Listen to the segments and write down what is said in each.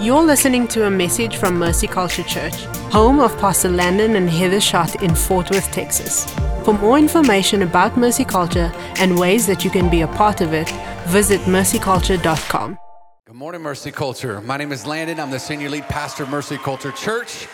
You're listening to a message from Mercy Culture Church, home of Pastor Landon and Heather Schott in Fort Worth, Texas. For more information about Mercy Culture and ways that you can be a part of it, visit mercyculture.com. Good morning, Mercy Culture. My name is Landon. I'm the senior lead pastor of Mercy Culture Church.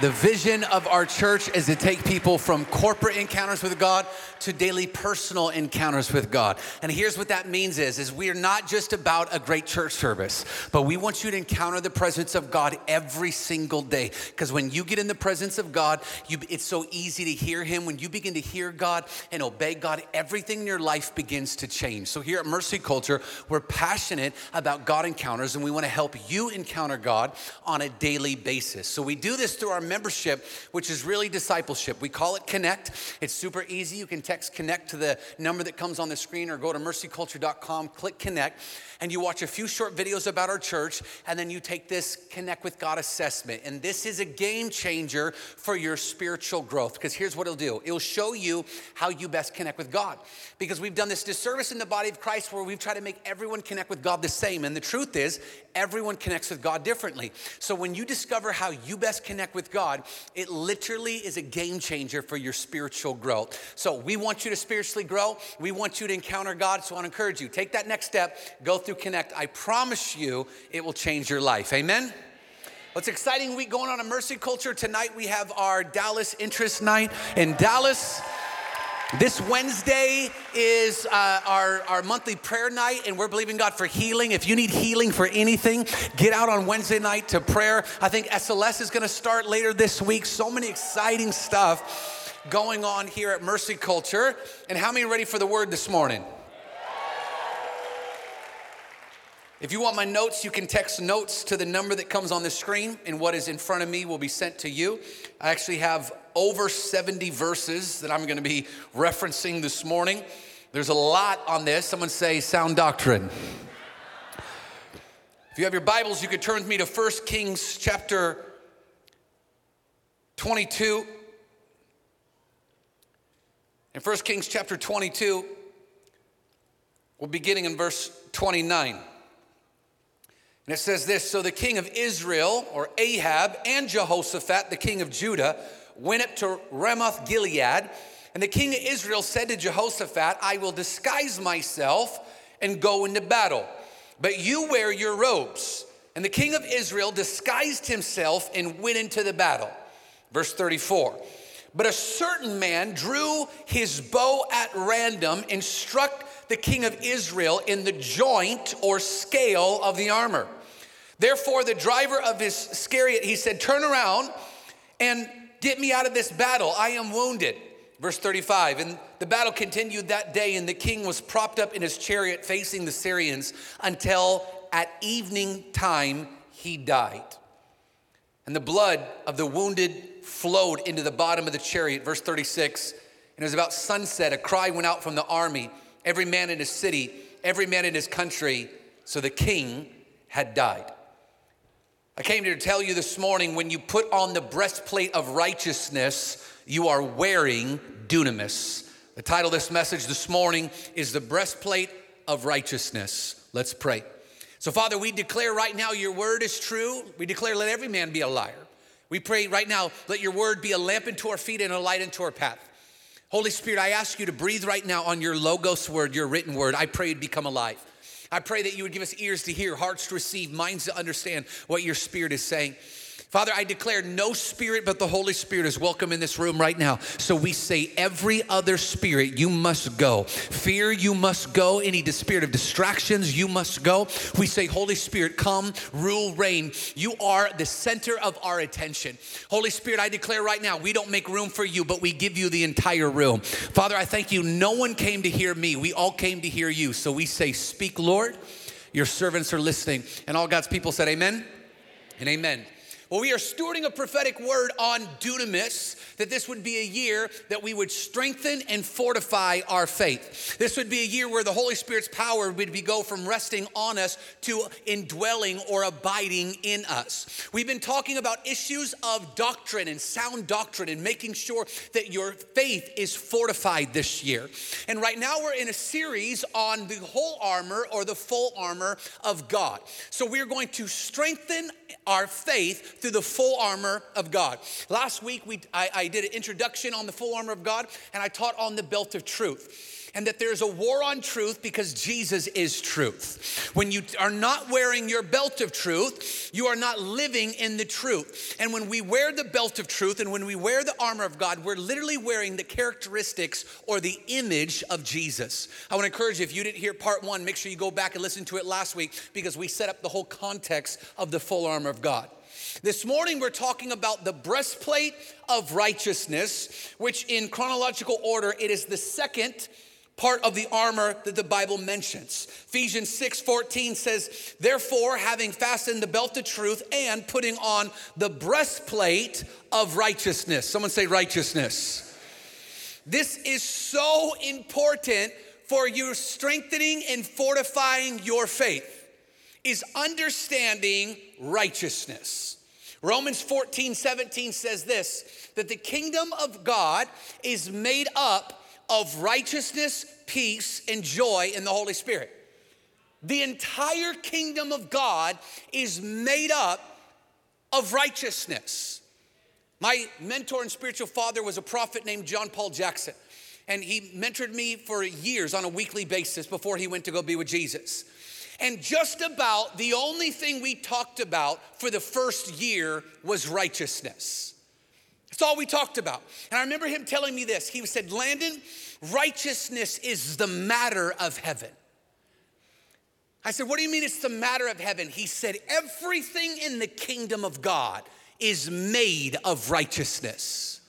The vision of our church is to take people from corporate encounters with God to daily personal encounters with God. And here's what that means is, is we are not just about a great church service, but we want you to encounter the presence of God every single day. Because when you get in the presence of God, you, it's so easy to hear Him. When you begin to hear God and obey God, everything in your life begins to change. So here at Mercy Culture, we're passionate about God encounters and we want to help you encounter God on a daily basis. So we do this through our membership, which is really discipleship. We call it Connect. It's super easy. You can text Connect to the number that comes on the screen or go to mercyculture.com, click Connect, and you watch a few short videos about our church, and then you take this Connect with God assessment. And this is a game changer for your spiritual growth because here's what it'll do it'll show you how you best connect with God. Because we've done this disservice in the body of Christ where we've tried to make everyone connect with God the same. And the truth is, everyone connects with God differently. So when you discover how you best connect with God, it literally is a game changer for your spiritual growth. So we want you to spiritually grow. We want you to encounter God. So I want to encourage you take that next step, go through Connect. I promise you it will change your life. Amen. Well, it's exciting week going on in Mercy Culture. Tonight we have our Dallas Interest Night in Dallas. This Wednesday is uh, our, our monthly prayer night, and we're believing God for healing. If you need healing for anything, get out on Wednesday night to prayer. I think SLS is going to start later this week. So many exciting stuff going on here at Mercy Culture. And how many ready for the word this morning? If you want my notes, you can text notes to the number that comes on the screen, and what is in front of me will be sent to you. I actually have over 70 verses that I'm going to be referencing this morning. There's a lot on this. Someone say sound doctrine. If you have your Bibles, you could turn with me to 1 Kings chapter 22. In 1 Kings chapter 22, we're beginning in verse 29. And it says this So the king of Israel, or Ahab, and Jehoshaphat, the king of Judah, went up to Ramoth Gilead. And the king of Israel said to Jehoshaphat, I will disguise myself and go into battle, but you wear your robes. And the king of Israel disguised himself and went into the battle. Verse 34. But a certain man drew his bow at random and struck the king of Israel in the joint or scale of the armor. Therefore, the driver of his chariot, he said, Turn around and get me out of this battle. I am wounded. Verse 35 And the battle continued that day, and the king was propped up in his chariot facing the Syrians until at evening time he died. And the blood of the wounded flowed into the bottom of the chariot. Verse 36 And it was about sunset, a cry went out from the army, every man in his city, every man in his country. So the king had died. I came here to tell you this morning when you put on the breastplate of righteousness, you are wearing dunamis. The title of this message this morning is The Breastplate of Righteousness. Let's pray. So, Father, we declare right now your word is true. We declare, let every man be a liar. We pray right now, let your word be a lamp unto our feet and a light unto our path. Holy Spirit, I ask you to breathe right now on your Logos word, your written word. I pray it become alive. I pray that you would give us ears to hear, hearts to receive, minds to understand what your spirit is saying. Father, I declare no spirit but the Holy Spirit is welcome in this room right now. So we say, every other spirit, you must go. Fear, you must go. Any spirit of distractions, you must go. We say, Holy Spirit, come, rule, reign. You are the center of our attention. Holy Spirit, I declare right now, we don't make room for you, but we give you the entire room. Father, I thank you. No one came to hear me, we all came to hear you. So we say, Speak, Lord. Your servants are listening. And all God's people said, Amen and amen. Well, we are stewarding a prophetic word on dunamis, that this would be a year that we would strengthen and fortify our faith. This would be a year where the Holy Spirit's power would be go from resting on us to indwelling or abiding in us. We've been talking about issues of doctrine and sound doctrine and making sure that your faith is fortified this year. And right now we're in a series on the whole armor or the full armor of God. So we're going to strengthen our faith through the full armor of God. Last week, we, I, I did an introduction on the full armor of God, and I taught on the belt of truth and that there's a war on truth because Jesus is truth. When you are not wearing your belt of truth, you are not living in the truth. And when we wear the belt of truth and when we wear the armor of God, we're literally wearing the characteristics or the image of Jesus. I want to encourage you, if you didn't hear part one, make sure you go back and listen to it last week because we set up the whole context of the full armor of God. This morning, we're talking about the breastplate of righteousness, which in chronological order, it is the second part of the armor that the Bible mentions. Ephesians 6 14 says, Therefore, having fastened the belt of truth and putting on the breastplate of righteousness. Someone say, righteousness. This is so important for you strengthening and fortifying your faith is understanding righteousness. Romans 14, 17 says this that the kingdom of God is made up of righteousness, peace, and joy in the Holy Spirit. The entire kingdom of God is made up of righteousness. My mentor and spiritual father was a prophet named John Paul Jackson, and he mentored me for years on a weekly basis before he went to go be with Jesus. And just about the only thing we talked about for the first year was righteousness. That's all we talked about. And I remember him telling me this. He said, Landon, righteousness is the matter of heaven. I said, What do you mean it's the matter of heaven? He said, Everything in the kingdom of God is made of righteousness.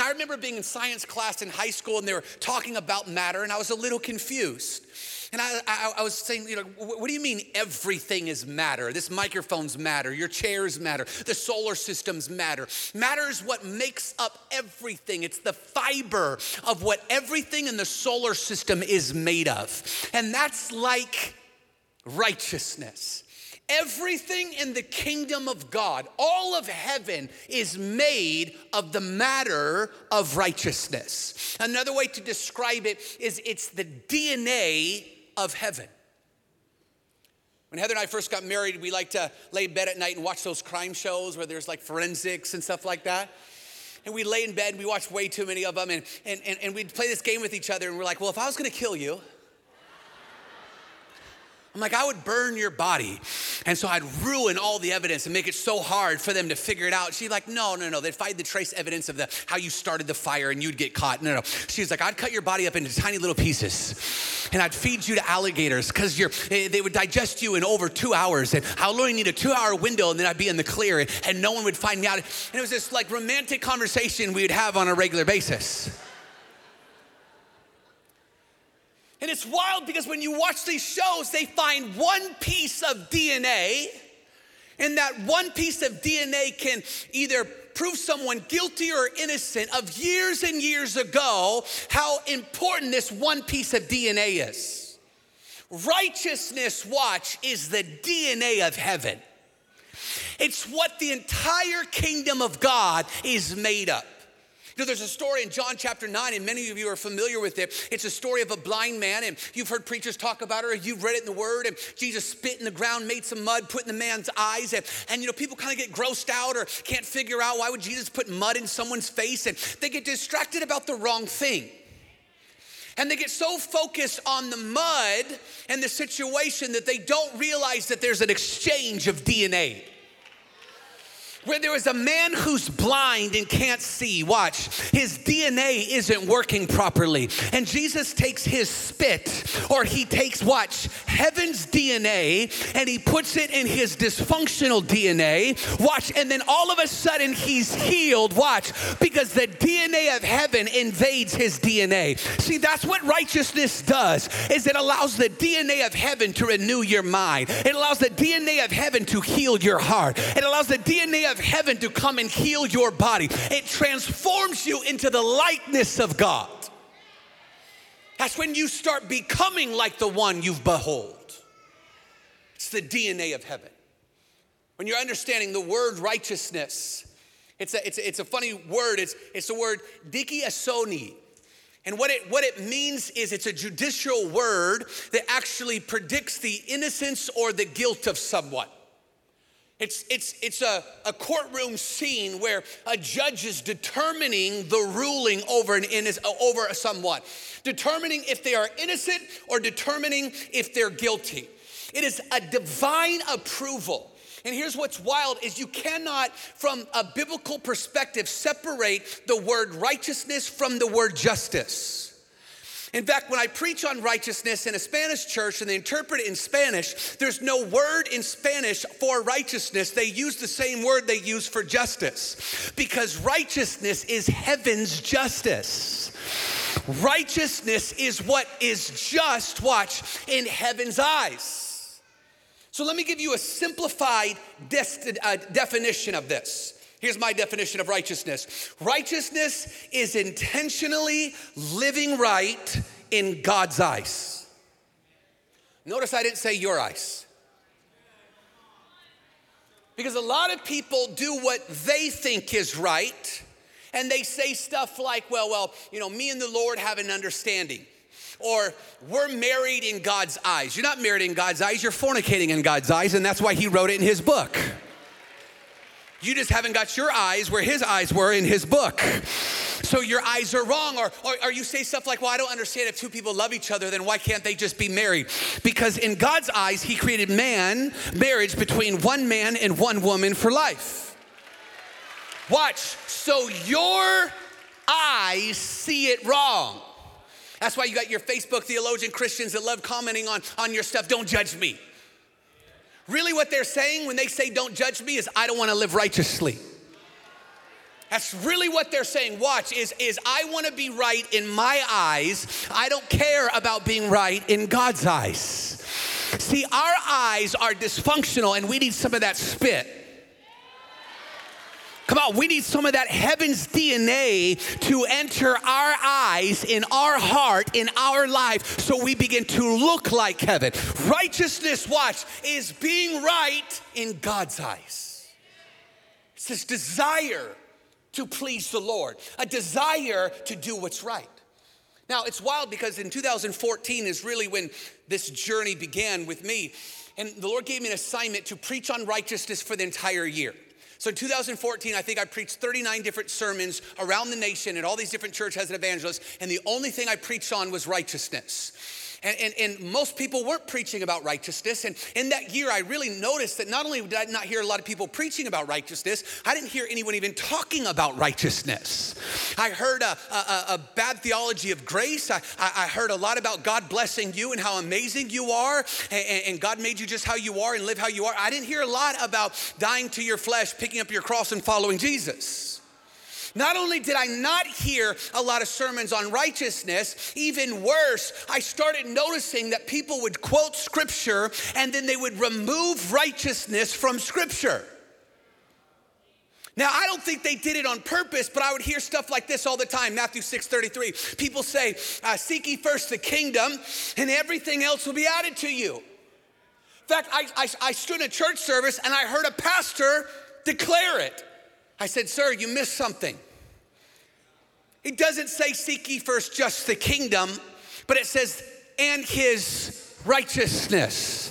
Now, I remember being in science class in high school and they were talking about matter, and I was a little confused. And I, I, I, was saying, you know, what do you mean everything is matter? This microphones matter, your chairs matter, the solar systems matter. Matter is what makes up everything. It's the fiber of what everything in the solar system is made of. And that's like righteousness. Everything in the kingdom of God, all of heaven is made of the matter of righteousness. Another way to describe it is it's the DNA of heaven. When Heather and I first got married, we like to lay in bed at night and watch those crime shows where there's like forensics and stuff like that. And we lay in bed and we watch way too many of them. And, and, and, and we'd play this game with each other. And we're like, well, if I was gonna kill you, I'm like, I would burn your body. And so I'd ruin all the evidence and make it so hard for them to figure it out. She's like, no, no, no. They'd find the trace evidence of the how you started the fire and you'd get caught. No, no. She's like, I'd cut your body up into tiny little pieces and I'd feed you to alligators because you're they would digest you in over two hours. And I'll only need a two-hour window and then I'd be in the clear and, and no one would find me out. And it was this like romantic conversation we would have on a regular basis. And it's wild because when you watch these shows, they find one piece of DNA, and that one piece of DNA can either prove someone guilty or innocent of years and years ago, how important this one piece of DNA is. Righteousness, watch, is the DNA of heaven. It's what the entire kingdom of God is made up know, there's a story in John chapter 9, and many of you are familiar with it. It's a story of a blind man, and you've heard preachers talk about it, or you've read it in the Word, and Jesus spit in the ground, made some mud, put in the man's eyes, and, and you know, people kind of get grossed out or can't figure out why would Jesus put mud in someone's face, and they get distracted about the wrong thing. And they get so focused on the mud and the situation that they don't realize that there's an exchange of DNA where there is a man who's blind and can't see. Watch, his DNA isn't working properly. And Jesus takes his spit, or he takes, watch, heaven's DNA, and he puts it in his dysfunctional DNA. Watch, and then all of a sudden he's healed. Watch, because the DNA of heaven invades his DNA. See, that's what righteousness does, is it allows the DNA of heaven to renew your mind. It allows the DNA of heaven to heal your heart. It allows the DNA of heaven to come and heal your body. It transforms you into the likeness of God. That's when you start becoming like the one you've behold. It's the DNA of heaven. When you're understanding the word righteousness, it's a, it's a, it's a funny word. It's, it's the word dikaiosune. And what it, what it means is it's a judicial word that actually predicts the innocence or the guilt of someone. It's, it's, it's a, a courtroom scene where a judge is determining the ruling over, an innocent, uh, over someone, determining if they are innocent or determining if they're guilty. It is a divine approval. And here's what's wild is you cannot from a biblical perspective separate the word righteousness from the word justice. In fact, when I preach on righteousness in a Spanish church and they interpret it in Spanish, there's no word in Spanish for righteousness. They use the same word they use for justice because righteousness is heaven's justice. Righteousness is what is just, watch, in heaven's eyes. So let me give you a simplified uh, definition of this. Here's my definition of righteousness righteousness is intentionally living right in God's eyes. Notice I didn't say your eyes. Because a lot of people do what they think is right, and they say stuff like, well, well, you know, me and the Lord have an understanding. Or we're married in God's eyes. You're not married in God's eyes, you're fornicating in God's eyes, and that's why He wrote it in His book. You just haven't got your eyes where his eyes were in his book. So your eyes are wrong. Or, or, or, you say stuff like, well, I don't understand if two people love each other, then why can't they just be married? Because in God's eyes, he created man, marriage between one man and one woman for life. Watch. So your eyes see it wrong. That's why you got your Facebook theologian Christians that love commenting on, on your stuff. Don't judge me. Really, what they're saying when they say, Don't judge me, is I don't wanna live righteously. That's really what they're saying. Watch, is, is I wanna be right in my eyes. I don't care about being right in God's eyes. See, our eyes are dysfunctional and we need some of that spit. Come on, we need some of that heaven's DNA to enter our eyes, in our heart, in our life, so we begin to look like heaven. Righteousness, watch, is being right in God's eyes. It's this desire to please the Lord, a desire to do what's right. Now, it's wild because in 2014 is really when this journey began with me. And the Lord gave me an assignment to preach on righteousness for the entire year. So in 2014, I think I preached 39 different sermons around the nation and all these different churches as an evangelist, and the only thing I preached on was righteousness. And, and, and, most people weren't preaching about righteousness. And in that year, I really noticed that not only did I not hear a lot of people preaching about righteousness, I didn't hear anyone even talking about righteousness. I heard a, a, a bad theology of grace. I, I, heard a lot about God blessing you and how amazing you are, and, and God made you just how you are and live how you are. I didn't hear a lot about dying to your flesh, picking up your cross, and following Jesus. Not only did I not hear a lot of sermons on righteousness, even worse, I started noticing that people would quote scripture and then they would remove righteousness from scripture. Now, I don't think they did it on purpose, but I would hear stuff like this all the time. Matthew 6 33. People say, uh, Seek ye first the kingdom, and everything else will be added to you. In fact, I, I, I stood in a church service and I heard a pastor declare it. I said, Sir, you missed something. It doesn't say, Seek ye first just the kingdom, but it says, and his righteousness.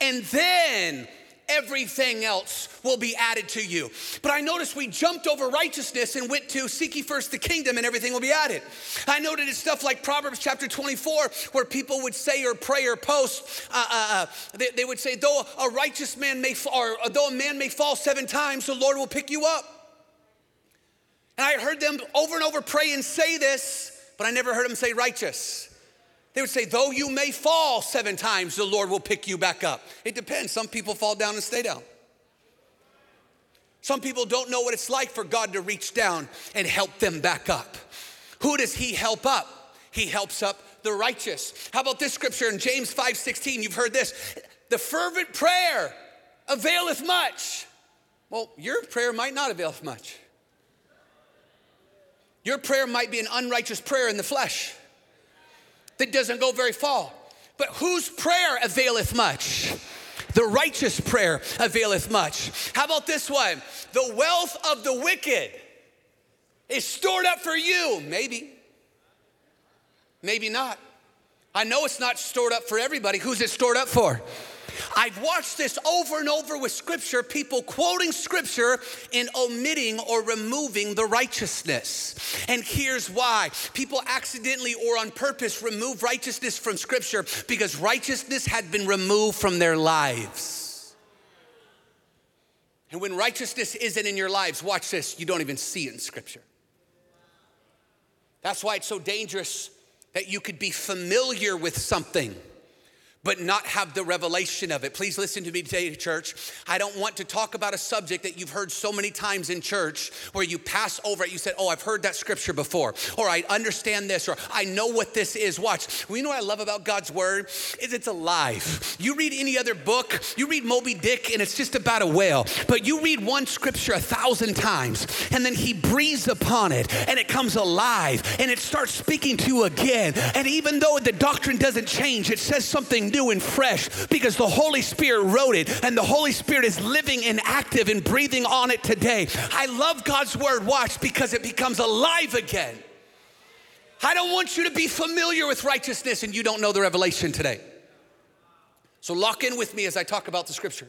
And then everything else will be added to you. But I noticed we jumped over righteousness and went to seek ye first the kingdom and everything will be added. I noted it's stuff like Proverbs chapter 24 where people would say or pray or post, uh, uh, uh, they, they, would say, though a righteous man may fall, or though a man may fall seven times, the Lord will pick you up. And I heard them over and over pray and say this, but I never heard them say righteous. They would say, though you may fall seven times, the Lord will pick you back up. It depends. Some people fall down and stay down. Some people don't know what it's like for God to reach down and help them back up. Who does He help up? He helps up the righteous. How about this scripture in James 5 16? You've heard this. The fervent prayer availeth much. Well, your prayer might not avail much. Your prayer might be an unrighteous prayer in the flesh that doesn't go very far. But whose prayer availeth much? The righteous prayer availeth much. How about this one? The wealth of the wicked is stored up for you. Maybe. Maybe not. I know it's not stored up for everybody. Who's it stored up for? I've watched this over and over with scripture, people quoting scripture and omitting or removing the righteousness. And here's why people accidentally or on purpose remove righteousness from scripture because righteousness had been removed from their lives. And when righteousness isn't in your lives, watch this, you don't even see it in scripture. That's why it's so dangerous that you could be familiar with something but not have the revelation of it. Please listen to me today, church. I don't want to talk about a subject that you've heard so many times in church where you pass over it. You said, Oh, I've heard that scripture before, or I understand this, or I know what this is. Watch. Well, you know what I love about God's word? Is it's alive. You read any other book, you read Moby Dick, and it's just about a whale. But you read one scripture a thousand times, and then he breathes upon it, and it comes alive, and it starts speaking to you again. And even though the doctrine doesn't change, it says something and fresh because the Holy Spirit wrote it and the Holy Spirit is living and active and breathing on it today. I love God's word, watch, because it becomes alive again. I don't want you to be familiar with righteousness and you don't know the revelation today. So lock in with me as I talk about the scripture.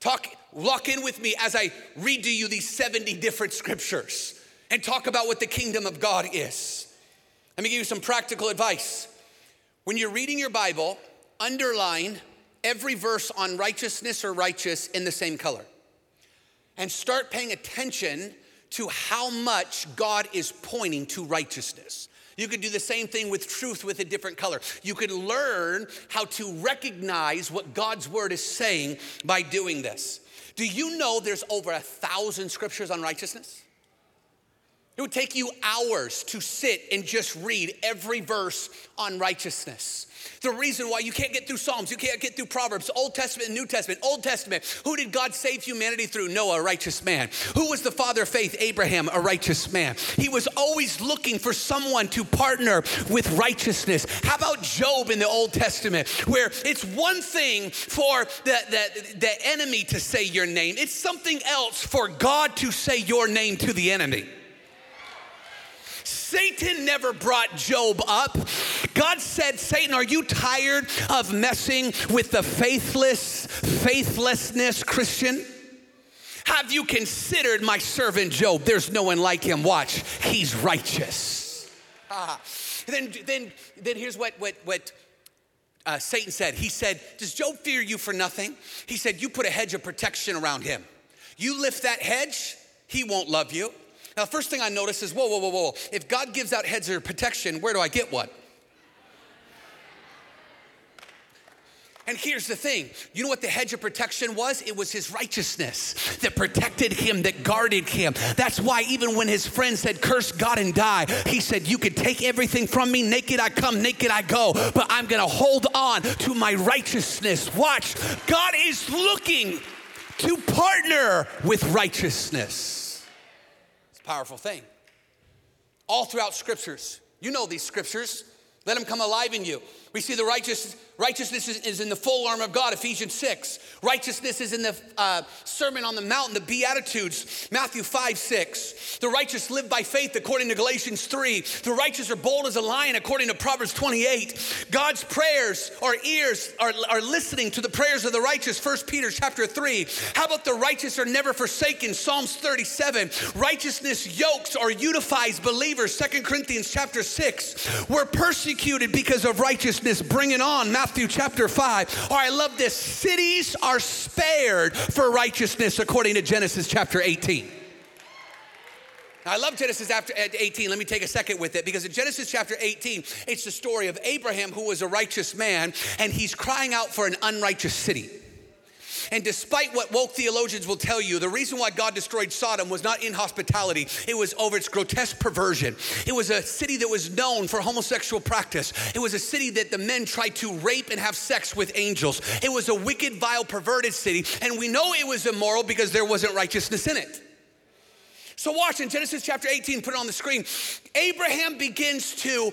Talk, lock in with me as I read to you these 70 different scriptures and talk about what the kingdom of God is. Let me give you some practical advice. When you're reading your Bible, underline every verse on righteousness or righteous in the same color. And start paying attention to how much God is pointing to righteousness. You could do the same thing with truth with a different color. You could learn how to recognize what God's word is saying by doing this. Do you know there's over a thousand scriptures on righteousness? It would take you hours to sit and just read every verse on righteousness. The reason why you can't get through Psalms, you can't get through Proverbs, Old Testament and New Testament. Old Testament, who did God save humanity through? Noah, a righteous man. Who was the father of faith? Abraham, a righteous man. He was always looking for someone to partner with righteousness. How about Job in the Old Testament, where it's one thing for the, the, the enemy to say your name, it's something else for God to say your name to the enemy. Satan never brought Job up. God said, Satan, are you tired of messing with the faithless, faithlessness Christian? Have you considered my servant Job? There's no one like him. Watch, he's righteous. Ah. Then, then, then here's what, what, what uh, Satan said. He said, Does Job fear you for nothing? He said, You put a hedge of protection around him. You lift that hedge, he won't love you. Now, the first thing I notice is whoa, whoa, whoa, whoa. If God gives out heads of protection, where do I get one? And here's the thing you know what the hedge of protection was? It was his righteousness that protected him, that guarded him. That's why, even when his friend said, Curse God and die, he said, You can take everything from me. Naked I come, naked I go, but I'm gonna hold on to my righteousness. Watch, God is looking to partner with righteousness It's a powerful thing. All throughout scriptures, you know these scriptures, let them come alive in you. We see the righteous Righteousness is in the full armor of God, Ephesians 6. Righteousness is in the uh, Sermon on the Mountain, the Beatitudes, Matthew 5, 6. The righteous live by faith, according to Galatians 3. The righteous are bold as a lion, according to Proverbs 28. God's prayers, our ears are, are listening to the prayers of the righteous, 1 Peter chapter 3. How about the righteous are never forsaken, Psalms 37. Righteousness yokes or unifies believers, 2 Corinthians chapter 6. We're persecuted because of righteousness, bring it on, Matthew Matthew chapter 5. Or I love this cities are spared for righteousness according to Genesis chapter 18. I love Genesis after 18. Let me take a second with it because in Genesis chapter 18, it's the story of Abraham who was a righteous man and he's crying out for an unrighteous city. And despite what woke theologians will tell you, the reason why God destroyed Sodom was not inhospitality, it was over its grotesque perversion. It was a city that was known for homosexual practice. It was a city that the men tried to rape and have sex with angels. It was a wicked, vile, perverted city. And we know it was immoral because there wasn't righteousness in it. So, watch in Genesis chapter 18, put it on the screen. Abraham begins to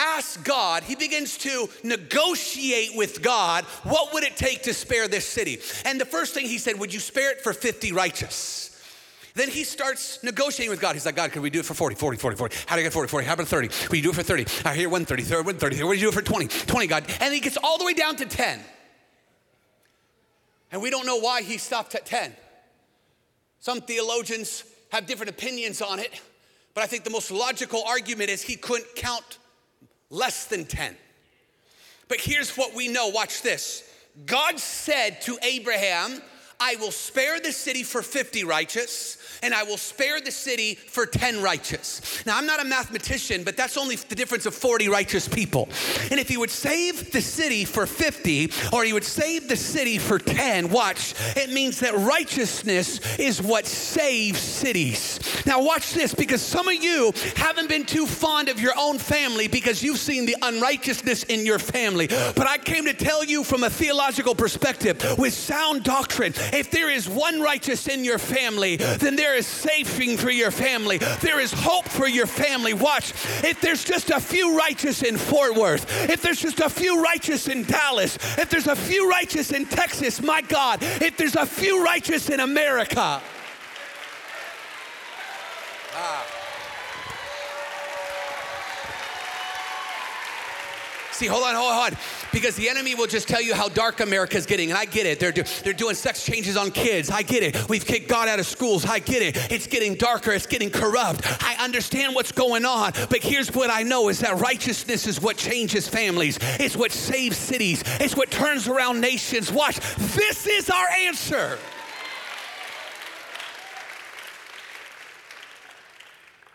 ask God, he begins to negotiate with God, what would it take to spare this city? And the first thing he said, Would you spare it for 50 righteous? Then he starts negotiating with God. He's like, God, could we do it for 40, 40, 40, 40? How do I get 40, 40? How about 30? Will you do it for 30? I hear 130, 30, 130. What do you do it for 20? 20, God. And he gets all the way down to 10. And we don't know why he stopped at 10. Some theologians have different opinions on it, but I think the most logical argument is he couldn't count less than 10. But here's what we know watch this. God said to Abraham, I will spare the city for 50 righteous, and I will spare the city for 10 righteous. Now, I'm not a mathematician, but that's only the difference of 40 righteous people. And if he would save the city for 50, or he would save the city for 10, watch, it means that righteousness is what saves cities. Now, watch this, because some of you haven't been too fond of your own family because you've seen the unrighteousness in your family. But I came to tell you from a theological perspective with sound doctrine if there is one righteous in your family, then there is saving for your family. There is hope for your family. Watch, if there's just a few righteous in Fort Worth, if there's just a few righteous in Dallas, if there's a few righteous in Texas, my God, if there's a few righteous in America. See, hold on, hold on. Because the enemy will just tell you how dark America's getting. And I get it. They're, do, they're doing sex changes on kids. I get it. We've kicked God out of schools. I get it. It's getting darker. It's getting corrupt. I understand what's going on. But here's what I know is that righteousness is what changes families. It's what saves cities. It's what turns around nations. Watch. This is our answer.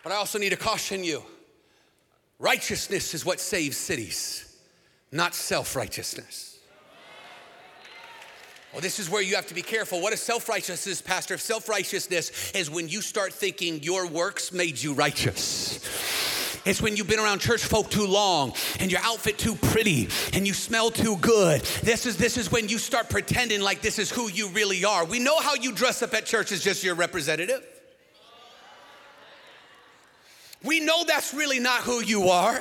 But I also need to caution you. Righteousness is what saves cities not self righteousness. Well, oh, this is where you have to be careful. What is self righteousness, Pastor? Self righteousness is when you start thinking your works made you righteous. It's when you've been around church folk too long and your outfit too pretty and you smell too good. This is this is when you start pretending like this is who you really are. We know how you dress up at church is just your representative. We know that's really not who you are.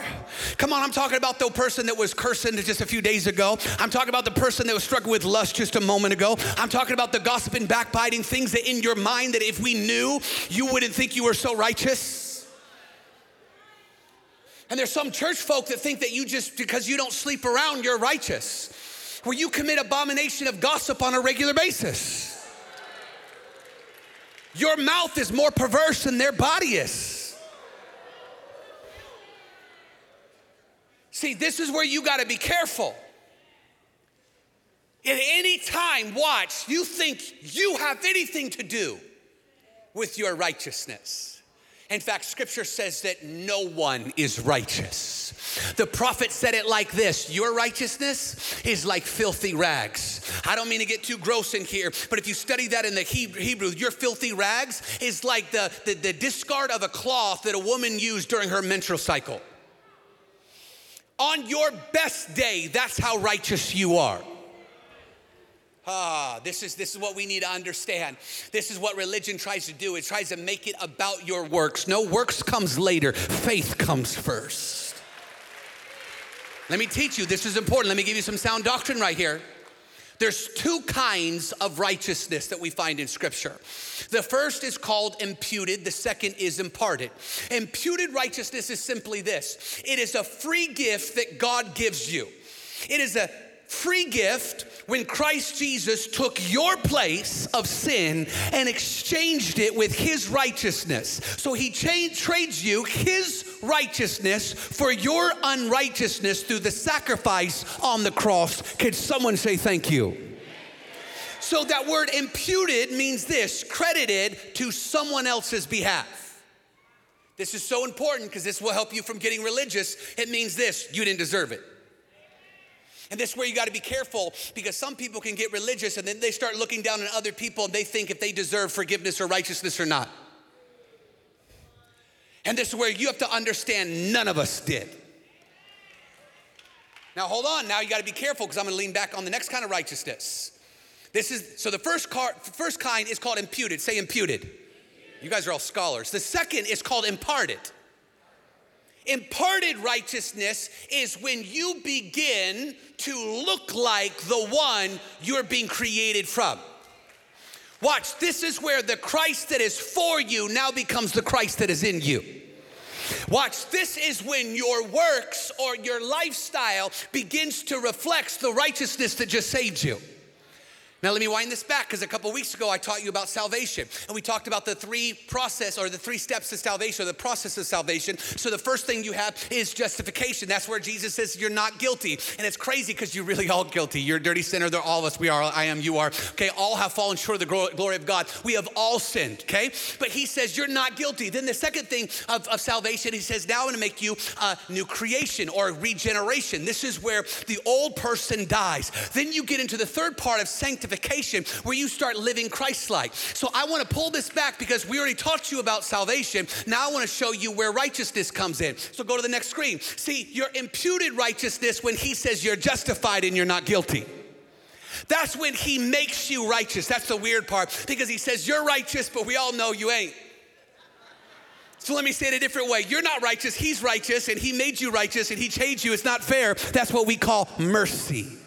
Come on, I'm talking about the person that was cursing just a few days ago. I'm talking about the person that was struggling with lust just a moment ago. I'm talking about the gossiping, backbiting, things that in your mind that if we knew, you wouldn't think you were so righteous. And there's some church folk that think that you just, because you don't sleep around, you're righteous. Where you commit abomination of gossip on a regular basis. Your mouth is more perverse than their body is. See, this is where you got to be careful. At any time, watch, you think you have anything to do with your righteousness. In fact, scripture says that no one is righteous. The prophet said it like this Your righteousness is like filthy rags. I don't mean to get too gross in here, but if you study that in the Hebrew, your filthy rags is like the, the, the discard of a cloth that a woman used during her menstrual cycle. On your best day, that's how righteous you are. Ah, this is this is what we need to understand. This is what religion tries to do. It tries to make it about your works. No, works comes later. Faith comes first. Let me teach you. This is important. Let me give you some sound doctrine right here. There's two kinds of righteousness that we find in Scripture. The first is called imputed, the second is imparted. Imputed righteousness is simply this it is a free gift that God gives you. It is a free gift when Christ Jesus took your place of sin and exchanged it with his righteousness. So he changed, trades you his righteousness for your unrighteousness through the sacrifice on the cross. Could someone say thank you? So that word imputed means this credited to someone else's behalf. This is so important because this will help you from getting religious. It means this you didn't deserve it. And this is where you got to be careful because some people can get religious and then they start looking down on other people and they think if they deserve forgiveness or righteousness or not. And this is where you have to understand none of us did. Now, hold on. Now you got to be careful because I'm going to lean back on the next kind of righteousness. This is so the first, car, first kind is called imputed. Say imputed. You guys are all scholars. The second is called imparted. Imparted righteousness is when you begin to look like the one you're being created from. Watch, this is where the Christ that is for you now becomes the Christ that is in you. Watch, this is when your works or your lifestyle begins to reflect the righteousness that just saved you. Now, let me wind this back because a couple weeks ago I taught you about salvation. And we talked about the three process or the three steps to salvation or the process of salvation. So, the first thing you have is justification. That's where Jesus says you're not guilty. And it's crazy because you're really all guilty. You're a dirty sinner. They're all of us. We are. I am. You are. Okay. All have fallen short of the glory of God. We have all sinned. Okay. But he says you're not guilty. Then the second thing of, of salvation, he says, now I'm going to make you a new creation or regeneration. This is where the old person dies. Then you get into the third part of sanctification sanctification where you start living Christ like. So I want to pull this back because we already taught you about salvation. Now I want to show you where righteousness comes in. So go to the next screen. See, your imputed righteousness when he says you're justified and you're not guilty. That's when he makes you righteous. That's the weird part because he says you're righteous, but we all know you ain't. So let me say it a different way. You're not righteous, he's righteous, and he made you righteous, and he changed you. It's not fair. That's what we call mercy.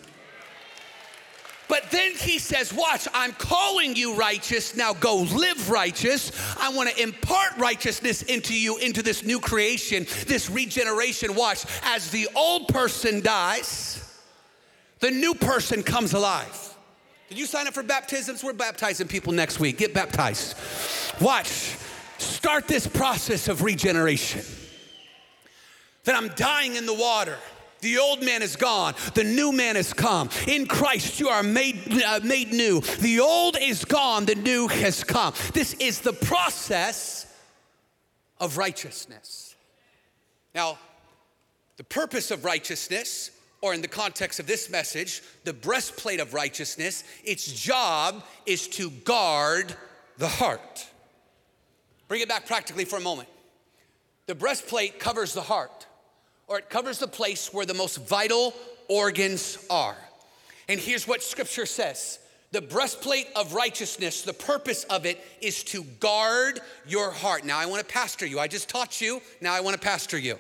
But then he says, Watch, I'm calling you righteous. Now go live righteous. I want to impart righteousness into you, into this new creation, this regeneration. Watch, as the old person dies, the new person comes alive. Did you sign up for baptisms? We're baptizing people next week. Get baptized. Watch, start this process of regeneration. That I'm dying in the water the old man is gone, the new man has come. In Christ, you are made, uh, made new. The old is gone, the new has come. This is the process of righteousness. Now, the purpose of righteousness, or in the context of this message, the breastplate of righteousness, its job is to guard the heart. Bring it back practically for a moment. The breastplate covers the heart or it covers the place where the most vital organs are. And here's what scripture says the breastplate of righteousness, the purpose of it is to guard your heart. Now, I want to pastor you. I just taught you. Now, I want to pastor you.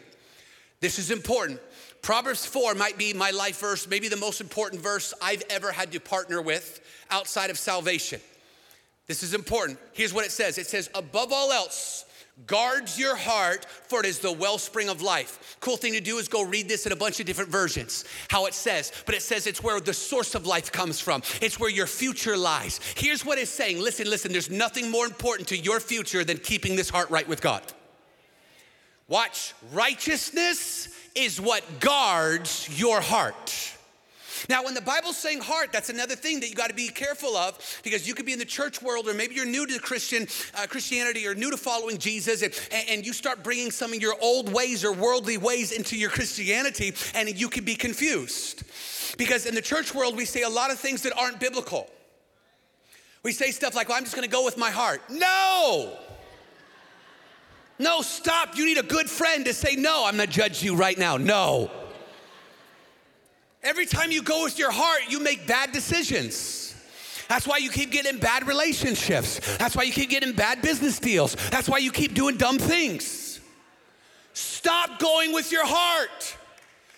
This is important. Proverbs 4 might be my life verse, maybe the most important verse I've ever had to partner with outside of salvation. This is important. Here's what it says it says, above all else, guards your heart, for it is the wellspring of life. Cool thing to do is go read this in a bunch of different versions, how it says, but it says it's where the source of life comes from, it's where your future lies. Here's what it's saying listen, listen, there's nothing more important to your future than keeping this heart right with God. Watch, righteousness is what guards your heart. Now, when the Bible's saying heart, that's another thing that you got to be careful of because you could be in the church world or maybe you're new to Christian uh, Christianity or new to following Jesus and, and you start bringing some of your old ways or worldly ways into your Christianity and you can be confused. Because in the church world, we say a lot of things that aren't biblical. We say stuff like, well, I'm just gonna go with my heart. No! No, stop. You need a good friend to say, no, I'm gonna judge you right now. No. Every time you go with your heart, you make bad decisions. That's why you keep getting bad relationships. That's why you keep getting bad business deals. That's why you keep doing dumb things. Stop going with your heart.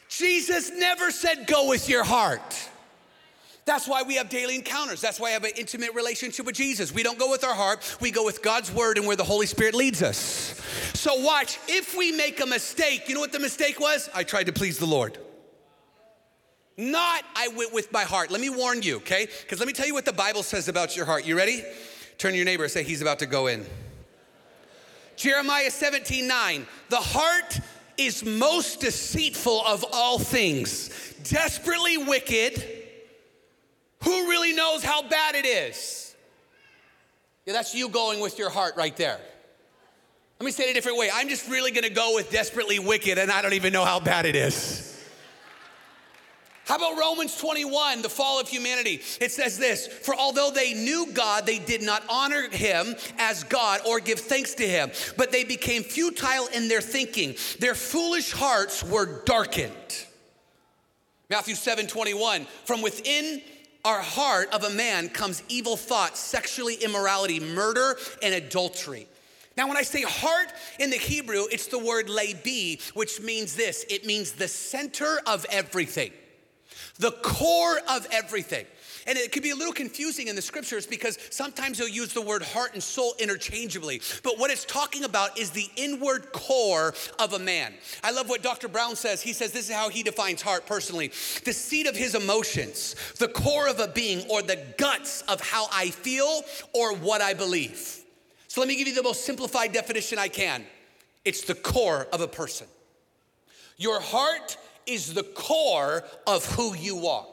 Jesus never said go with your heart. That's why we have daily encounters. That's why I have an intimate relationship with Jesus. We don't go with our heart, we go with God's word and where the Holy Spirit leads us. So, watch, if we make a mistake, you know what the mistake was? I tried to please the Lord. Not I went with my heart. Let me warn you, okay? Because let me tell you what the Bible says about your heart. You ready? Turn your neighbor and say, He's about to go in. Jeremiah 17, 9. The heart is most deceitful of all things, desperately wicked. Who really knows how bad it is? Yeah, that's you going with your heart right there. Let me say it a different way. I'm just really gonna go with desperately wicked, and I don't even know how bad it is. How about Romans 21, the fall of humanity? It says this For although they knew God, they did not honor him as God or give thanks to him, but they became futile in their thinking. Their foolish hearts were darkened. Matthew 7 21, from within our heart of a man comes evil thoughts, sexually immorality, murder, and adultery. Now, when I say heart in the Hebrew, it's the word lebi, which means this it means the center of everything the core of everything. And it could be a little confusing in the scriptures because sometimes he'll use the word heart and soul interchangeably. But what it's talking about is the inward core of a man. I love what Dr. Brown says. He says this is how he defines heart personally the seat of his emotions, the core of a being, or the guts of how I feel or what I believe. So let me give you the most simplified definition I can it's the core of a person. Your heart is the core of who you are.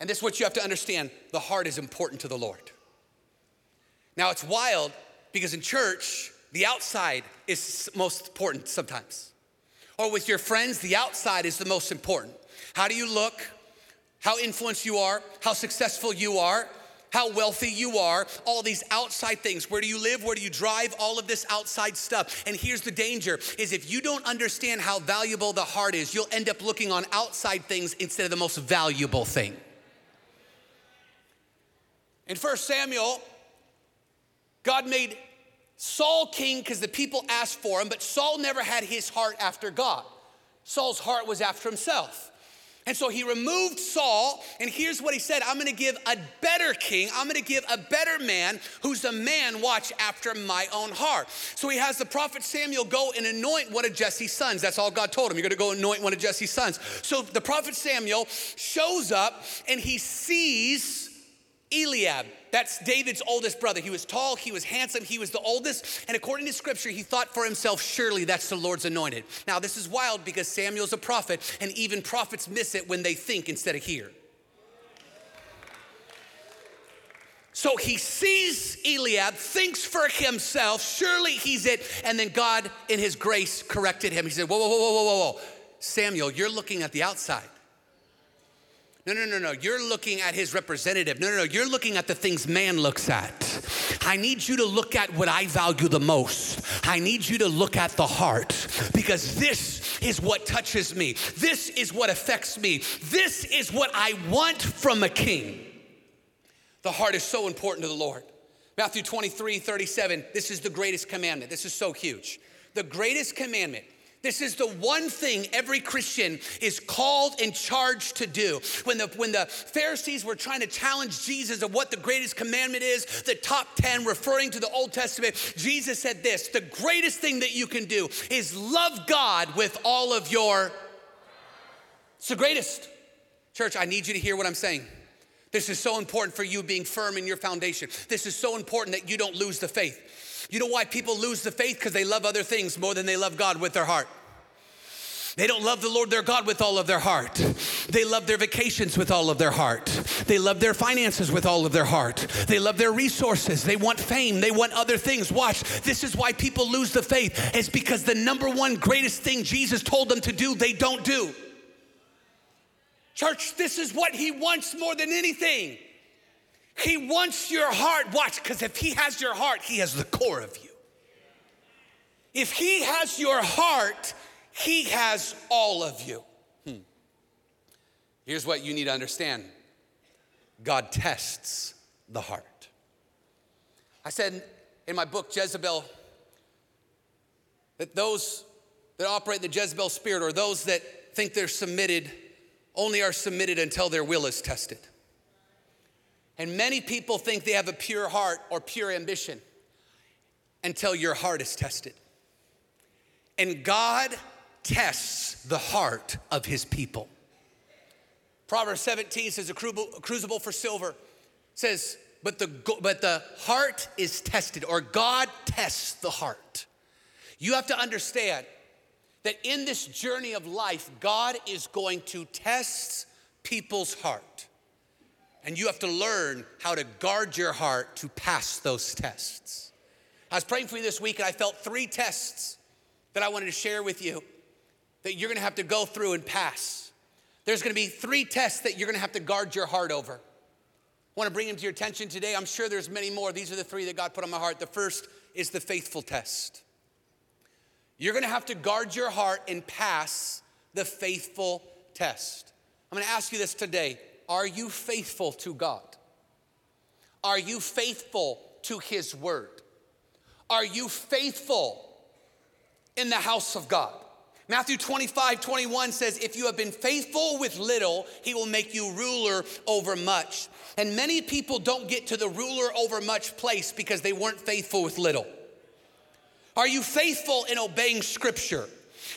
And this is what you have to understand the heart is important to the Lord. Now, it's wild because in church, the outside is most important sometimes. Or with your friends, the outside is the most important. How do you look? How influenced you are? How successful you are? How wealthy you are, all these outside things. Where do you live? Where do you drive? All of this outside stuff. And here's the danger is if you don't understand how valuable the heart is, you'll end up looking on outside things instead of the most valuable thing. In 1 Samuel, God made Saul king because the people asked for him, but Saul never had his heart after God. Saul's heart was after himself. And so he removed Saul, and here's what he said I'm gonna give a better king, I'm gonna give a better man who's a man, watch, after my own heart. So he has the prophet Samuel go and anoint one of Jesse's sons. That's all God told him. You're gonna go anoint one of Jesse's sons. So the prophet Samuel shows up and he sees Eliab. That's David's oldest brother. He was tall, he was handsome, he was the oldest. And according to scripture, he thought for himself, surely that's the Lord's anointed. Now, this is wild because Samuel's a prophet, and even prophets miss it when they think instead of hear. So he sees Eliab, thinks for himself, surely he's it. And then God, in his grace, corrected him. He said, Whoa, whoa, whoa, whoa, whoa, whoa. Samuel, you're looking at the outside. No, no, no, no. You're looking at his representative. No, no, no. You're looking at the things man looks at. I need you to look at what I value the most. I need you to look at the heart because this is what touches me. This is what affects me. This is what I want from a king. The heart is so important to the Lord. Matthew 23, 37. This is the greatest commandment. This is so huge. The greatest commandment this is the one thing every Christian is called and charged to do. When the, when the Pharisees were trying to challenge Jesus of what the greatest commandment is, the top 10 referring to the Old Testament, Jesus said this the greatest thing that you can do is love God with all of your. It's the greatest. Church, I need you to hear what I'm saying. This is so important for you being firm in your foundation. This is so important that you don't lose the faith. You know why people lose the faith? Because they love other things more than they love God with their heart. They don't love the Lord their God with all of their heart. They love their vacations with all of their heart. They love their finances with all of their heart. They love their resources. They want fame. They want other things. Watch, this is why people lose the faith. It's because the number one greatest thing Jesus told them to do, they don't do. Church, this is what he wants more than anything. He wants your heart. Watch, because if He has your heart, He has the core of you. If He has your heart, He has all of you. Hmm. Here's what you need to understand God tests the heart. I said in my book, Jezebel, that those that operate the Jezebel spirit or those that think they're submitted only are submitted until their will is tested. And many people think they have a pure heart or pure ambition until your heart is tested. And God tests the heart of his people. Proverbs 17 says, a crucible for silver says, but the, but the heart is tested, or God tests the heart. You have to understand that in this journey of life, God is going to test people's heart. And you have to learn how to guard your heart to pass those tests. I was praying for you this week and I felt three tests that I wanted to share with you that you're gonna have to go through and pass. There's gonna be three tests that you're gonna have to guard your heart over. I wanna bring them to your attention today. I'm sure there's many more. These are the three that God put on my heart. The first is the faithful test. You're gonna have to guard your heart and pass the faithful test. I'm gonna ask you this today Are you faithful to God? Are you faithful to His word? Are you faithful in the house of God? Matthew 25, 21 says, If you have been faithful with little, he will make you ruler over much. And many people don't get to the ruler over much place because they weren't faithful with little. Are you faithful in obeying scripture?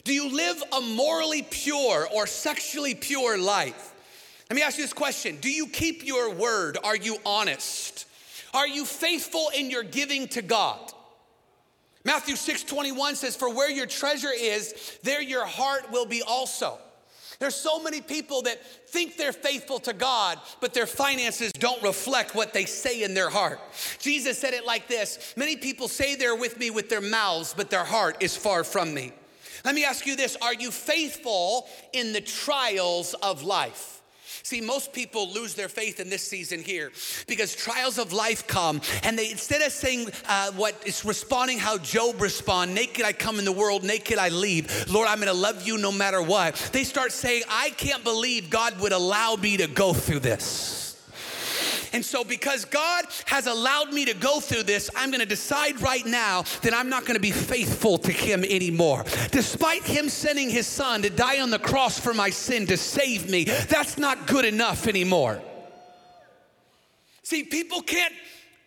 Do you live a morally pure or sexually pure life? Let me ask you this question Do you keep your word? Are you honest? Are you faithful in your giving to God? Matthew 6 21 says, For where your treasure is, there your heart will be also. There's so many people that think they're faithful to God, but their finances don't reflect what they say in their heart. Jesus said it like this Many people say they're with me with their mouths, but their heart is far from me. Let me ask you this Are you faithful in the trials of life? See, most people lose their faith in this season here because trials of life come, and they instead of saying uh, what is responding how Job respond, naked I come in the world, naked I leave. Lord, I'm going to love you no matter what. They start saying, I can't believe God would allow me to go through this. And so, because God has allowed me to go through this, I'm gonna decide right now that I'm not gonna be faithful to Him anymore. Despite Him sending His Son to die on the cross for my sin to save me, that's not good enough anymore. See, people can't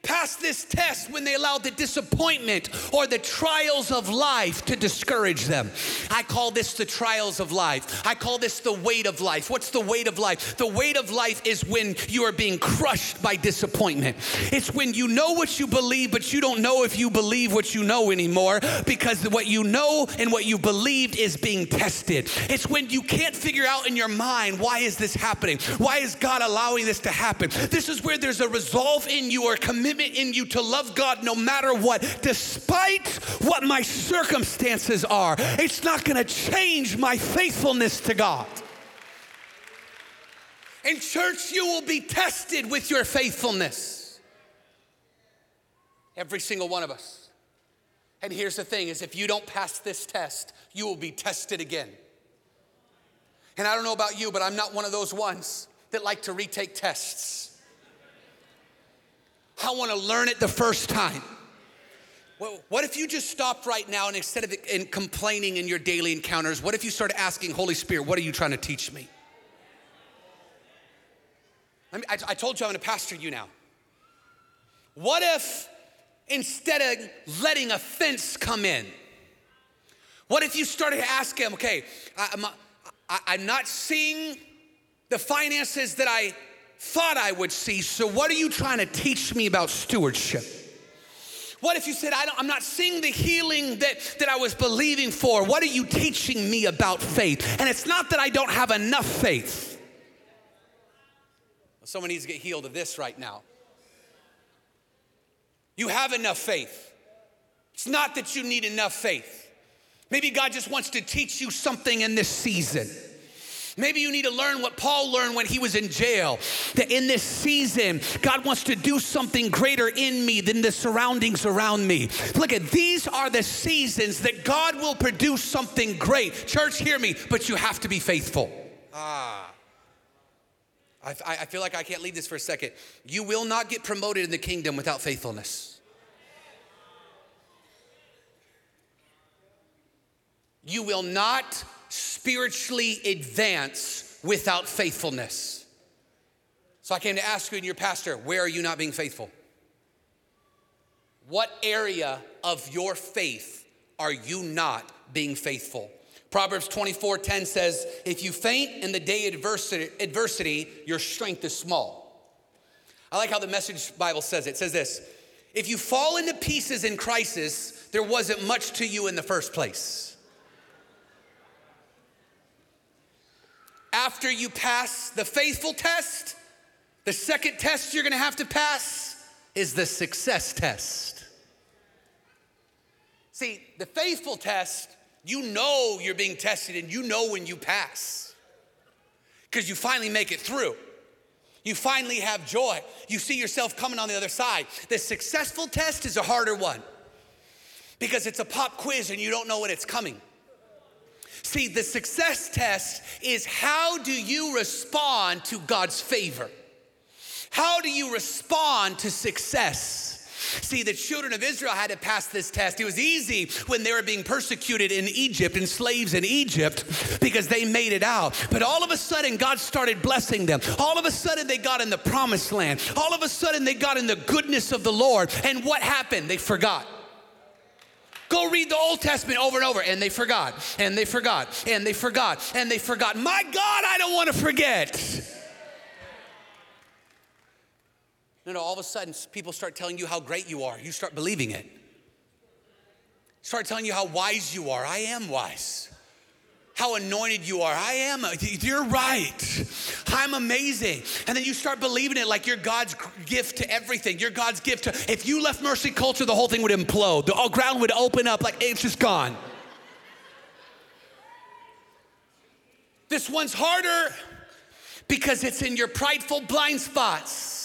pass this test when they allow the disappointment or the trials of life to discourage them. I call this the trials of life. I call this the weight of life. What's the weight of life? The weight of life is when you are being crushed by disappointment. It's when you know what you believe, but you don't know if you believe what you know anymore because what you know and what you believed is being tested. It's when you can't figure out in your mind, why is this happening? Why is God allowing this to happen? This is where there's a resolve in you or commitment commitment in you to love God no matter what, despite what my circumstances are. It's not going to change my faithfulness to God. In church, you will be tested with your faithfulness. Every single one of us. And here's the thing is if you don't pass this test, you will be tested again. And I don't know about you, but I'm not one of those ones that like to retake tests. I want to learn it the first time. Well, what if you just stopped right now and instead of in complaining in your daily encounters, what if you started asking Holy Spirit, what are you trying to teach me? I, I, I told you I'm going to pastor you now. What if instead of letting offense come in, what if you started to ask him, okay, I, I'm, I, I'm not seeing the finances that I thought I would see. So, what are you trying to teach me about stewardship? What if you said, I am not seeing the healing that, that I was believing for? What are you teaching me about faith? And it's not that I don't have enough faith. Someone needs to get healed of this right now. You have enough faith. It's not that you need enough faith. Maybe God just wants to teach you something in this season. Maybe you need to learn what Paul learned when he was in jail. That in this season, God wants to do something greater in me than the surroundings around me. Look at these are the seasons that God will produce something great. Church, hear me, but you have to be faithful. Ah. I, I feel like I can't leave this for a second. You will not get promoted in the kingdom without faithfulness. You will not spiritually advance without faithfulness. So I came to ask you and your pastor, where are you not being faithful? What area of your faith are you not being faithful? Proverbs 24 10 says, If you faint in the day of adversity, your strength is small. I like how the message Bible says it. It says this If you fall into pieces in crisis, there wasn't much to you in the first place. After you pass the faithful test, the second test you're gonna have to pass is the success test. See, the faithful test, you know you're being tested and you know when you pass. because you finally make it through. You finally have joy. You see yourself coming on the other side. The successful test is a harder one because it's a pop quiz and you don't know when it's coming. See, the success test is how do you respond to God's favor? How do you respond to success? See, the children of Israel had to pass this test. It was easy when they were being persecuted in Egypt and slaves in Egypt because they made it out. But all of a sudden, God started blessing them. All of a sudden, they got in the promised land. All of a sudden, they got in the goodness of the Lord. And what happened? They forgot. Go read the Old Testament over and over, and they forgot, and they forgot, and they forgot, and they forgot. My God, I don't want to forget. No, no, all of a sudden, people start telling you how great you are. You start believing it. Start telling you how wise you are. I am wise. How anointed you are. I am. You're right. I'm amazing. And then you start believing it like you're God's gift to everything. You're God's gift to. If you left Mercy Culture, the whole thing would implode. The ground would open up like it's just gone. This one's harder because it's in your prideful blind spots.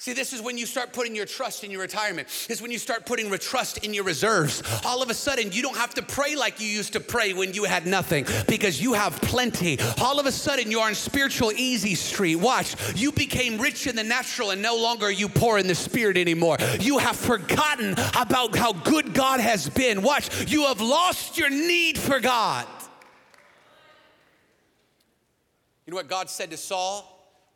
See, this is when you start putting your trust in your retirement. This is when you start putting trust in your reserves. All of a sudden, you don't have to pray like you used to pray when you had nothing because you have plenty. All of a sudden, you're on spiritual easy street. Watch, you became rich in the natural and no longer are you poor in the spirit anymore. You have forgotten about how good God has been. Watch, you have lost your need for God. You know what God said to Saul?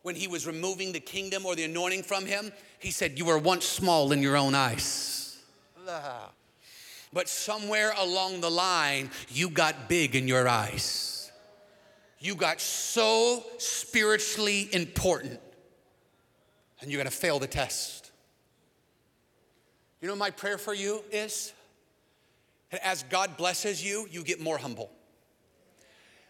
When he was removing the kingdom or the anointing from him, he said, You were once small in your own eyes. But somewhere along the line, you got big in your eyes. You got so spiritually important, and you're gonna fail the test. You know, my prayer for you is that as God blesses you, you get more humble.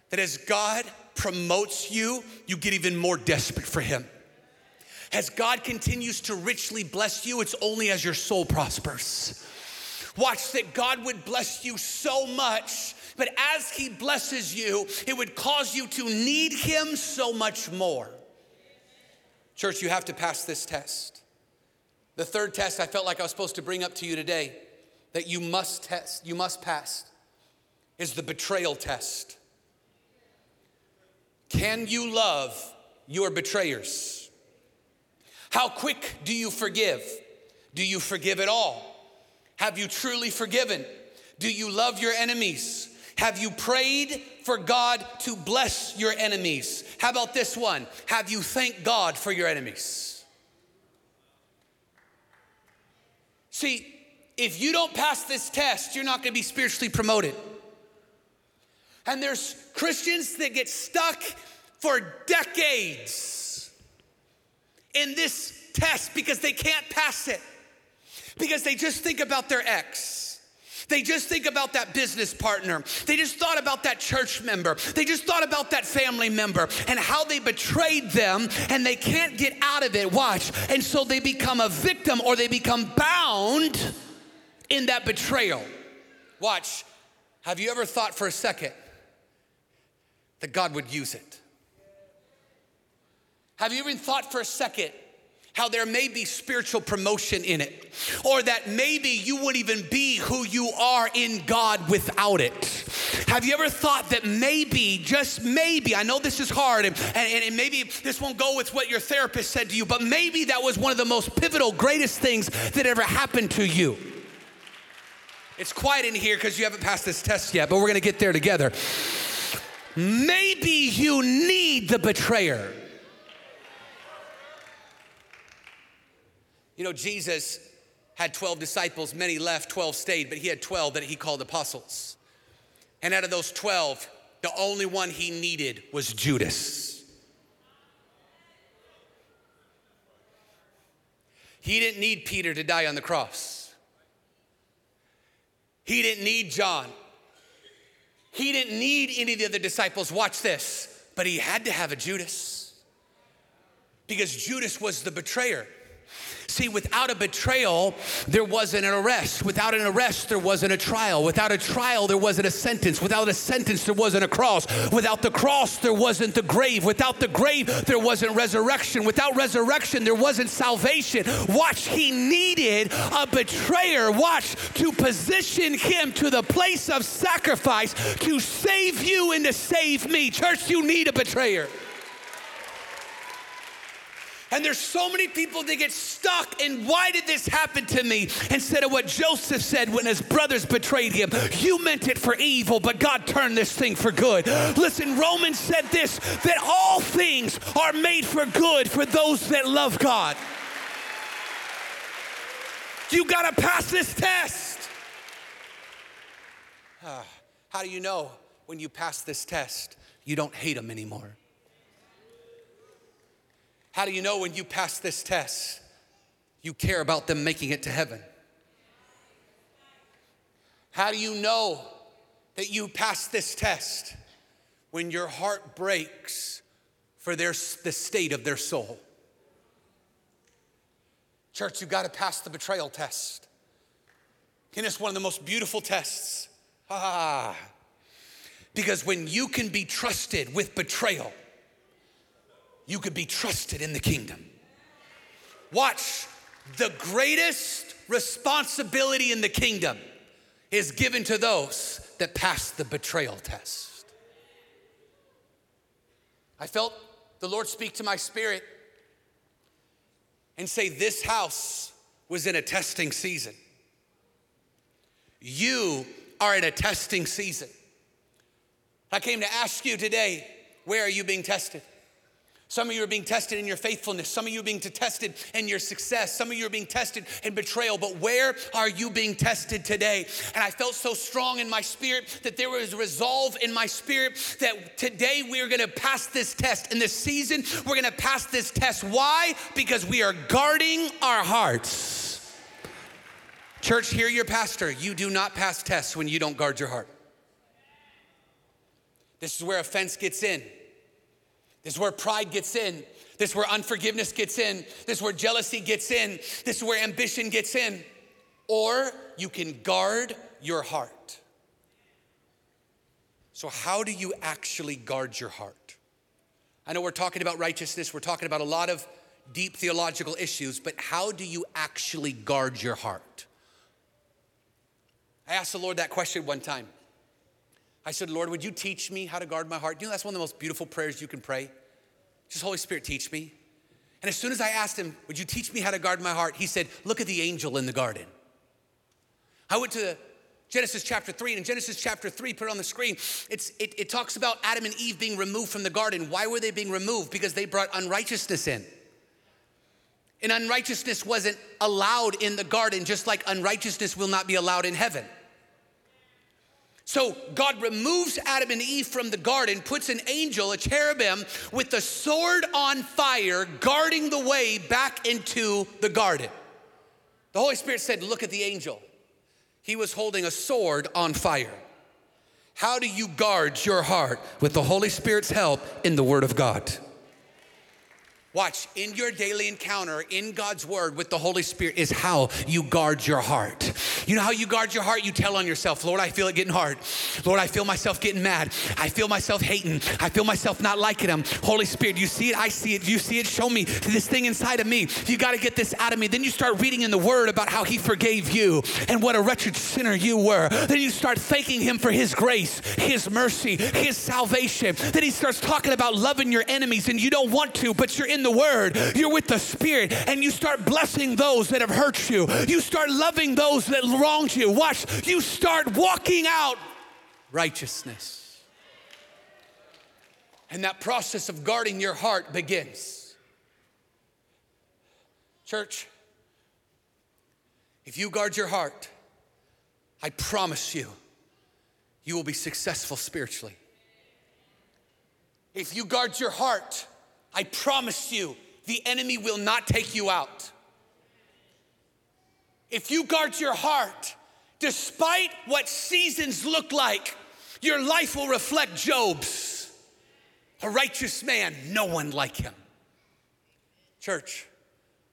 That as God promotes you, you get even more desperate for Him. As God continues to richly bless you, it's only as your soul prospers. Watch that God would bless you so much, but as He blesses you, it would cause you to need Him so much more. Church, you have to pass this test. The third test I felt like I was supposed to bring up to you today that you must test, you must pass, is the betrayal test. Can you love your betrayers? How quick do you forgive? Do you forgive at all? Have you truly forgiven? Do you love your enemies? Have you prayed for God to bless your enemies? How about this one? Have you thanked God for your enemies? See, if you don't pass this test, you're not gonna be spiritually promoted. And there's Christians that get stuck for decades in this test because they can't pass it, because they just think about their ex. They just think about that business partner. They just thought about that church member. They just thought about that family member and how they betrayed them and they can't get out of it. Watch. And so they become a victim or they become bound in that betrayal. Watch. Have you ever thought for a second that God would use it? Have you even thought for a second how there may be spiritual promotion in it, or that maybe you wouldn't even be who you are in God without it. Have you ever thought that maybe, just maybe, I know this is hard, and, and, and, maybe this won't go with what your therapist said to you, but maybe that was one of the most pivotal, greatest things that ever happened to you. It's quiet in here because you haven't passed this test yet, but we're gonna get there together. Maybe you need the betrayer. You know, Jesus had 12 disciples, many left, 12 stayed, but he had 12 that he called apostles. And out of those 12, the only one he needed was Judas. He didn't need Peter to die on the cross. He didn't need John. He didn't need any of the other disciples. Watch this. But he had to have a Judas because Judas was the betrayer. See, without a betrayal, there wasn't an arrest. Without an arrest, there wasn't a trial. Without a trial, there wasn't a sentence. Without a sentence, there wasn't a cross. Without the cross, there wasn't the grave. Without the grave, there wasn't resurrection. Without resurrection, there wasn't salvation. Watch, he needed a betrayer. Watch, to position him to the place of sacrifice to save you and to save me. Church, you need a betrayer. And there's so many people that get stuck in why did this happen to me? Instead of what Joseph said when his brothers betrayed him. You meant it for evil, but God turned this thing for good. Listen, Romans said this that all things are made for good for those that love God. You got to pass this test. Uh, how do you know when you pass this test? You don't hate them anymore. How do you know when you pass this test, you care about them making it to heaven? How do you know that you pass this test when your heart breaks for their, the state of their soul? Church, you've got to pass the betrayal test. And it's one of the most beautiful tests. Ah, because when you can be trusted with betrayal, you could be trusted in the kingdom. Watch, the greatest responsibility in the kingdom is given to those that pass the betrayal test. I felt the Lord speak to my spirit and say, This house was in a testing season. You are in a testing season. I came to ask you today, where are you being tested? Some of you are being tested in your faithfulness. Some of you are being tested in your success. Some of you are being tested in betrayal. But where are you being tested today? And I felt so strong in my spirit that there was resolve in my spirit that today we are going to pass this test. In this season, we're going to pass this test. Why? Because we are guarding our hearts. Church, hear your pastor. You do not pass tests when you don't guard your heart. This is where offense gets in. This is where pride gets in. This is where unforgiveness gets in. This is where jealousy gets in. This is where ambition gets in. Or you can guard your heart. So, how do you actually guard your heart? I know we're talking about righteousness, we're talking about a lot of deep theological issues, but how do you actually guard your heart? I asked the Lord that question one time. I said, Lord, would you teach me how to guard my heart? You know, that's one of the most beautiful prayers you can pray. Just Holy Spirit, teach me. And as soon as I asked him, Would you teach me how to guard my heart? He said, Look at the angel in the garden. I went to Genesis chapter 3, and in Genesis chapter 3, put it on the screen, it, it talks about Adam and Eve being removed from the garden. Why were they being removed? Because they brought unrighteousness in. And unrighteousness wasn't allowed in the garden, just like unrighteousness will not be allowed in heaven. So God removes Adam and Eve from the garden, puts an angel, a cherubim, with a sword on fire, guarding the way back into the garden. The Holy Spirit said, Look at the angel. He was holding a sword on fire. How do you guard your heart with the Holy Spirit's help in the Word of God? Watch, in your daily encounter in God's word with the Holy Spirit is how you guard your heart. You know how you guard your heart? You tell on yourself, Lord, I feel it getting hard. Lord, I feel myself getting mad. I feel myself hating. I feel myself not liking Him. Holy Spirit, you see it? I see it. You see it? Show me this thing inside of me. You got to get this out of me. Then you start reading in the word about how He forgave you and what a wretched sinner you were. Then you start thanking Him for His grace, His mercy, His salvation. Then He starts talking about loving your enemies and you don't want to, but you're in the Word, you're with the Spirit, and you start blessing those that have hurt you. You start loving those that wronged you. Watch, you start walking out righteousness. And that process of guarding your heart begins. Church, if you guard your heart, I promise you, you will be successful spiritually. If you guard your heart, I promise you, the enemy will not take you out. If you guard your heart, despite what seasons look like, your life will reflect Job's. A righteous man, no one like him. Church,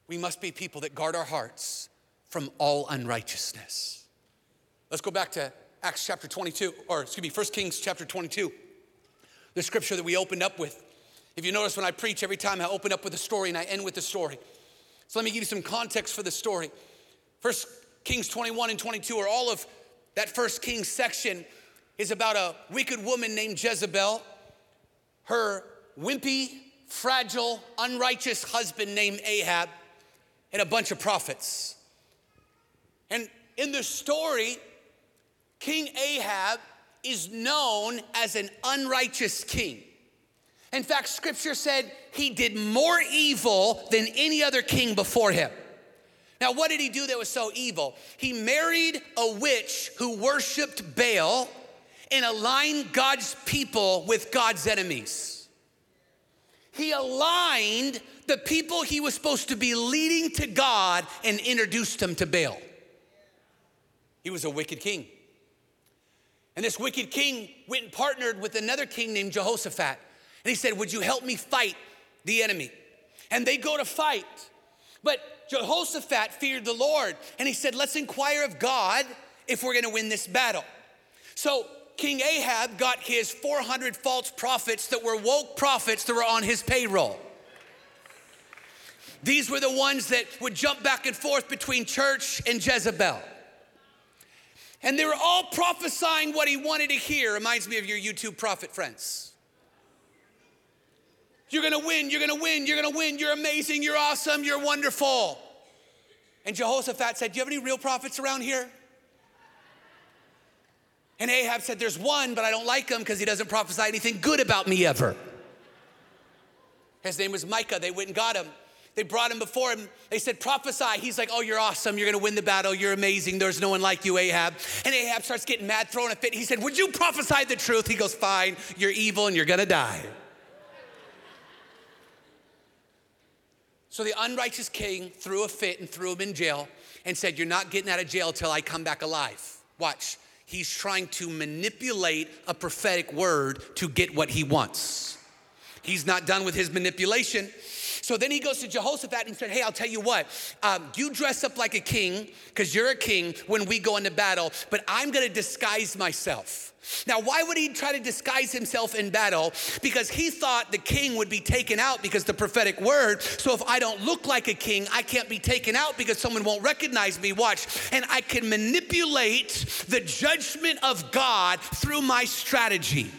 we must be people that guard our hearts from all unrighteousness. Let's go back to Acts chapter 22, or excuse me, 1 Kings chapter 22, the scripture that we opened up with. If you notice when I preach, every time I open up with a story and I end with a story. So let me give you some context for the story. First Kings 21 and 22 are all of that first Kings section is about a wicked woman named Jezebel, her wimpy, fragile, unrighteous husband named Ahab, and a bunch of prophets. And in the story, King Ahab is known as an unrighteous king. In fact, scripture said he did more evil than any other king before him. Now, what did he do that was so evil? He married a witch who worshiped Baal and aligned God's people with God's enemies. He aligned the people he was supposed to be leading to God and introduced them to Baal. He was a wicked king. And this wicked king went and partnered with another king named Jehoshaphat. And he said, Would you help me fight the enemy? And they go to fight. But Jehoshaphat feared the Lord. And he said, Let's inquire of God if we're gonna win this battle. So King Ahab got his 400 false prophets that were woke prophets that were on his payroll. These were the ones that would jump back and forth between church and Jezebel. And they were all prophesying what he wanted to hear. Reminds me of your YouTube prophet friends. You're gonna win, you're gonna win, you're gonna win, you're amazing, you're awesome, you're wonderful. And Jehoshaphat said, Do you have any real prophets around here? And Ahab said, There's one, but I don't like him because he doesn't prophesy anything good about me ever. His name was Micah. They went and got him. They brought him before him. They said, prophesy. He's like, oh, you're awesome. You're going to win the battle. You're amazing. There's no one like you, Ahab. And Ahab starts getting mad, throwing a fit. He said, would you prophesy the truth? He goes, fine. You're evil and you're going to die. So the unrighteous king threw a fit and threw him in jail and said, You're not getting out of jail till I come back alive. Watch. He's trying to manipulate a prophetic word to get what he wants. He's not done with his manipulation. So then he goes to Jehoshaphat and said, Hey, I'll tell you what, um, you dress up like a king because you're a king when we go into battle, but I'm gonna disguise myself. Now, why would he try to disguise himself in battle? Because he thought the king would be taken out because the prophetic word. So if I don't look like a king, I can't be taken out because someone won't recognize me. Watch. And I can manipulate the judgment of God through my strategy.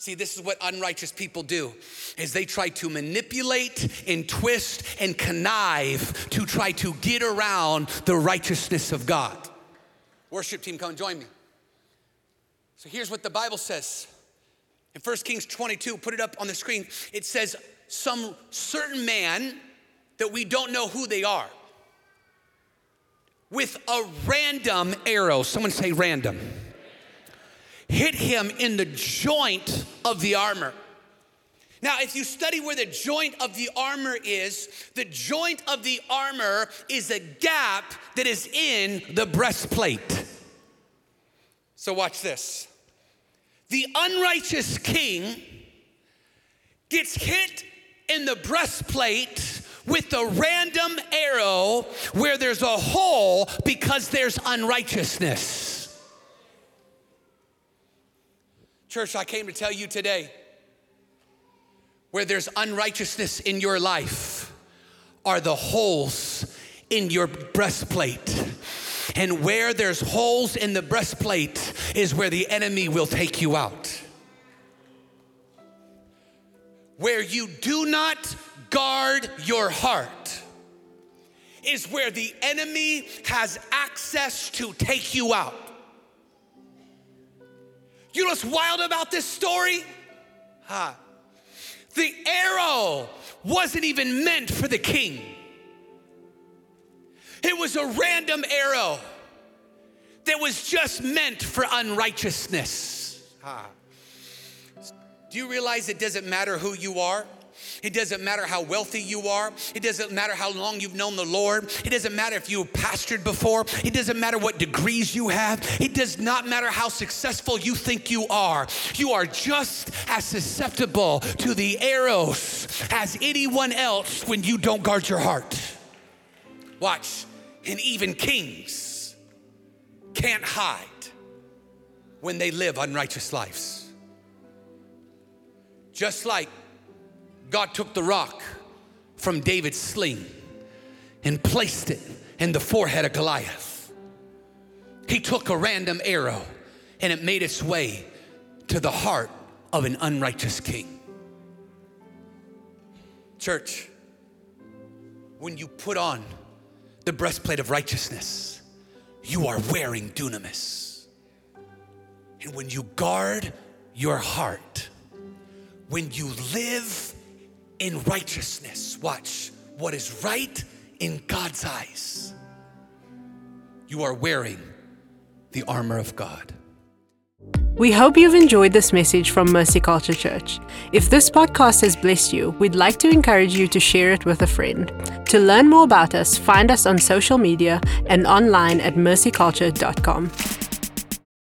See, this is what unrighteous people do is they try to manipulate and twist and connive to try to get around the righteousness of God. Worship team, come join me. So here's what the Bible says. In 1 Kings 22, put it up on the screen. It says, Some certain man that we don't know who they are, with a random arrow, someone say random hit him in the joint of the armor. Now, if you study where the joint of the armor is, the joint of the armor is a gap that is in the breastplate. So, watch this. The unrighteous king gets hit in the breastplate with a random arrow where there's a hole because there's unrighteousness. Church, I came to tell you today where there's unrighteousness in your life are the holes in your breastplate. And where there's holes in the breastplate is where the enemy will take you out. Where you do not guard your heart is where the enemy has access to take you out. You know what's wild about this story? Huh. The arrow wasn't even meant for the king. It was a random arrow that was just meant for unrighteousness. Huh. Do you realize it doesn't matter who you are? It doesn't matter how wealthy you are. It doesn't matter how long you've known the Lord. It doesn't matter if you've pastored before. It doesn't matter what degrees you have. It does not matter how successful you think you are. You are just as susceptible to the arrows as anyone else when you don't guard your heart. Watch, and even kings can't hide when they live unrighteous lives. Just like God took the rock from David's sling and placed it in the forehead of Goliath. He took a random arrow and it made its way to the heart of an unrighteous king. Church, when you put on the breastplate of righteousness, you are wearing dunamis. And when you guard your heart, when you live in righteousness, watch what is right in God's eyes, you are wearing the armor of God. We hope you've enjoyed this message from Mercy Culture Church. If this podcast has blessed you, we'd like to encourage you to share it with a friend. To learn more about us, find us on social media and online at mercyculture.com.